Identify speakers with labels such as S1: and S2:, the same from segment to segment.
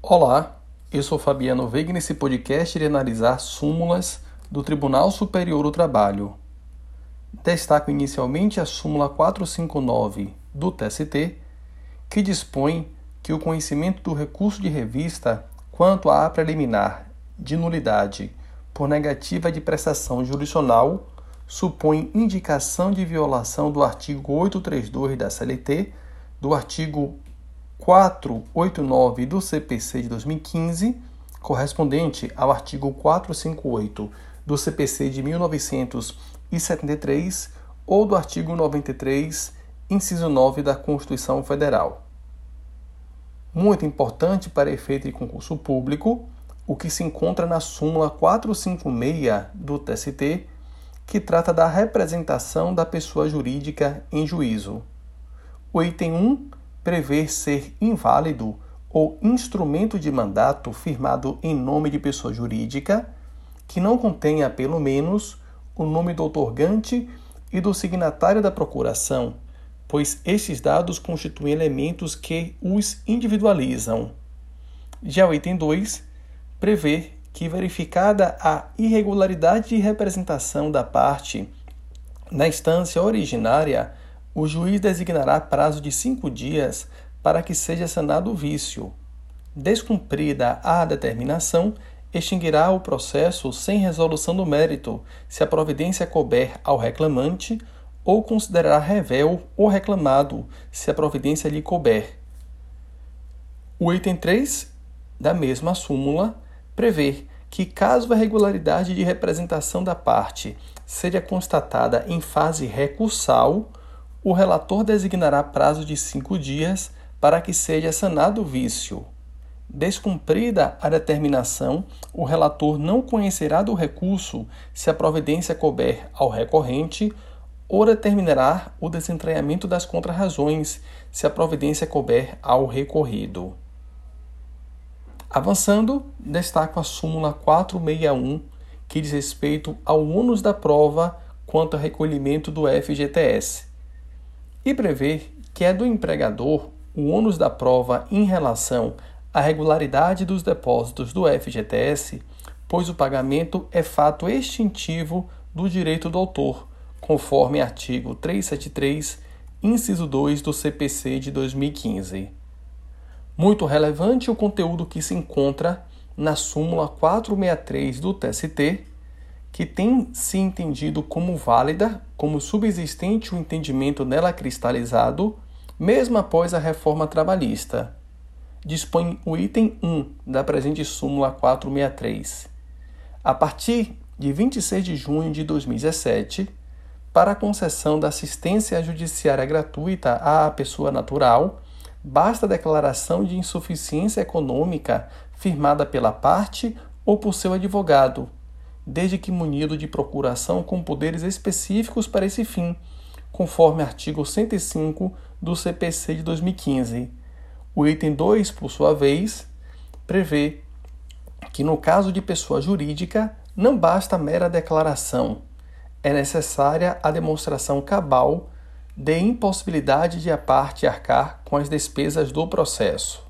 S1: Olá, eu sou Fabiano Veiga e nesse podcast irei analisar súmulas do Tribunal Superior do Trabalho. Destaco inicialmente a súmula 459 do TST, que dispõe que o conhecimento do recurso de revista quanto à preliminar de nulidade por negativa de prestação jurisdicional supõe indicação de violação do artigo 832 da CLT, do artigo 489 do CPC de 2015, correspondente ao artigo 458 do CPC de 1973 ou do artigo 93, inciso 9 da Constituição Federal. Muito importante para efeito de concurso público, o que se encontra na súmula 456 do TST, que trata da representação da pessoa jurídica em juízo. O item 1 prevê ser inválido ou instrumento de mandato firmado em nome de pessoa jurídica que não contenha pelo menos o nome do otorgante e do signatário da procuração, pois estes dados constituem elementos que os individualizam. Já o item 2 prevê que, verificada a irregularidade de representação da parte na instância originária, o juiz designará prazo de cinco dias para que seja sanado o vício. Descumprida a determinação, extinguirá o processo sem resolução do mérito, se a providência couber ao reclamante, ou considerará revel o reclamado, se a providência lhe couber. O item 3 da mesma súmula prevê que, caso a regularidade de representação da parte seja constatada em fase recursal, o relator designará prazo de cinco dias para que seja sanado o vício. Descumprida a determinação, o relator não conhecerá do recurso se a providência couber ao recorrente ou determinará o desentranhamento das contrarrazões se a providência couber ao recorrido. Avançando, destaco a súmula 461, que diz respeito ao ônus da prova quanto ao recolhimento do FGTS e prevê que é do empregador o ônus da prova em relação à regularidade dos depósitos do FGTS, pois o pagamento é fato extintivo do direito do autor, conforme artigo 373, inciso 2 do CPC de 2015. Muito relevante o conteúdo que se encontra na súmula 463 do TST, que tem se entendido como válida, como subsistente o entendimento nela cristalizado, mesmo após a reforma trabalhista. Dispõe o item 1 da presente súmula 463. A partir de 26 de junho de 2017, para a concessão da assistência judiciária gratuita à pessoa natural, basta declaração de insuficiência econômica firmada pela parte ou por seu advogado, desde que munido de procuração com poderes específicos para esse fim, conforme artigo 105 do CPC de 2015. O item 2, por sua vez, prevê que no caso de pessoa jurídica não basta mera declaração, é necessária a demonstração cabal de impossibilidade de a parte arcar com as despesas do processo.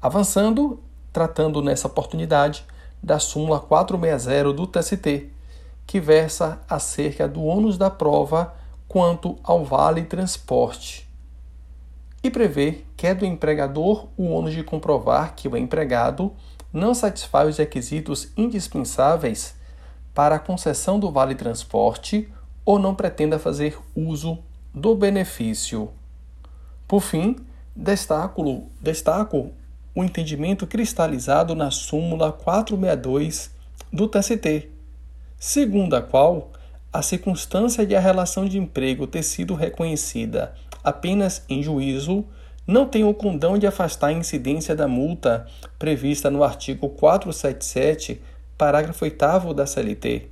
S1: Avançando, tratando nessa oportunidade da súmula 460 do TST, que versa acerca do ônus da prova quanto ao vale transporte e prevê que é do empregador o ônus de comprovar que o empregado não satisfaz os requisitos indispensáveis para a concessão do vale transporte ou não pretenda fazer uso do benefício. Por fim, destaco, destaco o entendimento cristalizado na súmula 462 do TST, segundo a qual a circunstância de a relação de emprego ter sido reconhecida apenas em juízo não tem o condão de afastar a incidência da multa prevista no artigo 477, parágrafo 8 da CLT.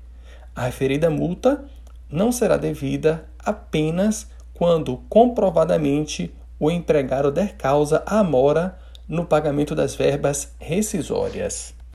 S1: A referida multa não será devida apenas quando comprovadamente o empregado der causa à mora no pagamento das verbas rescisórias.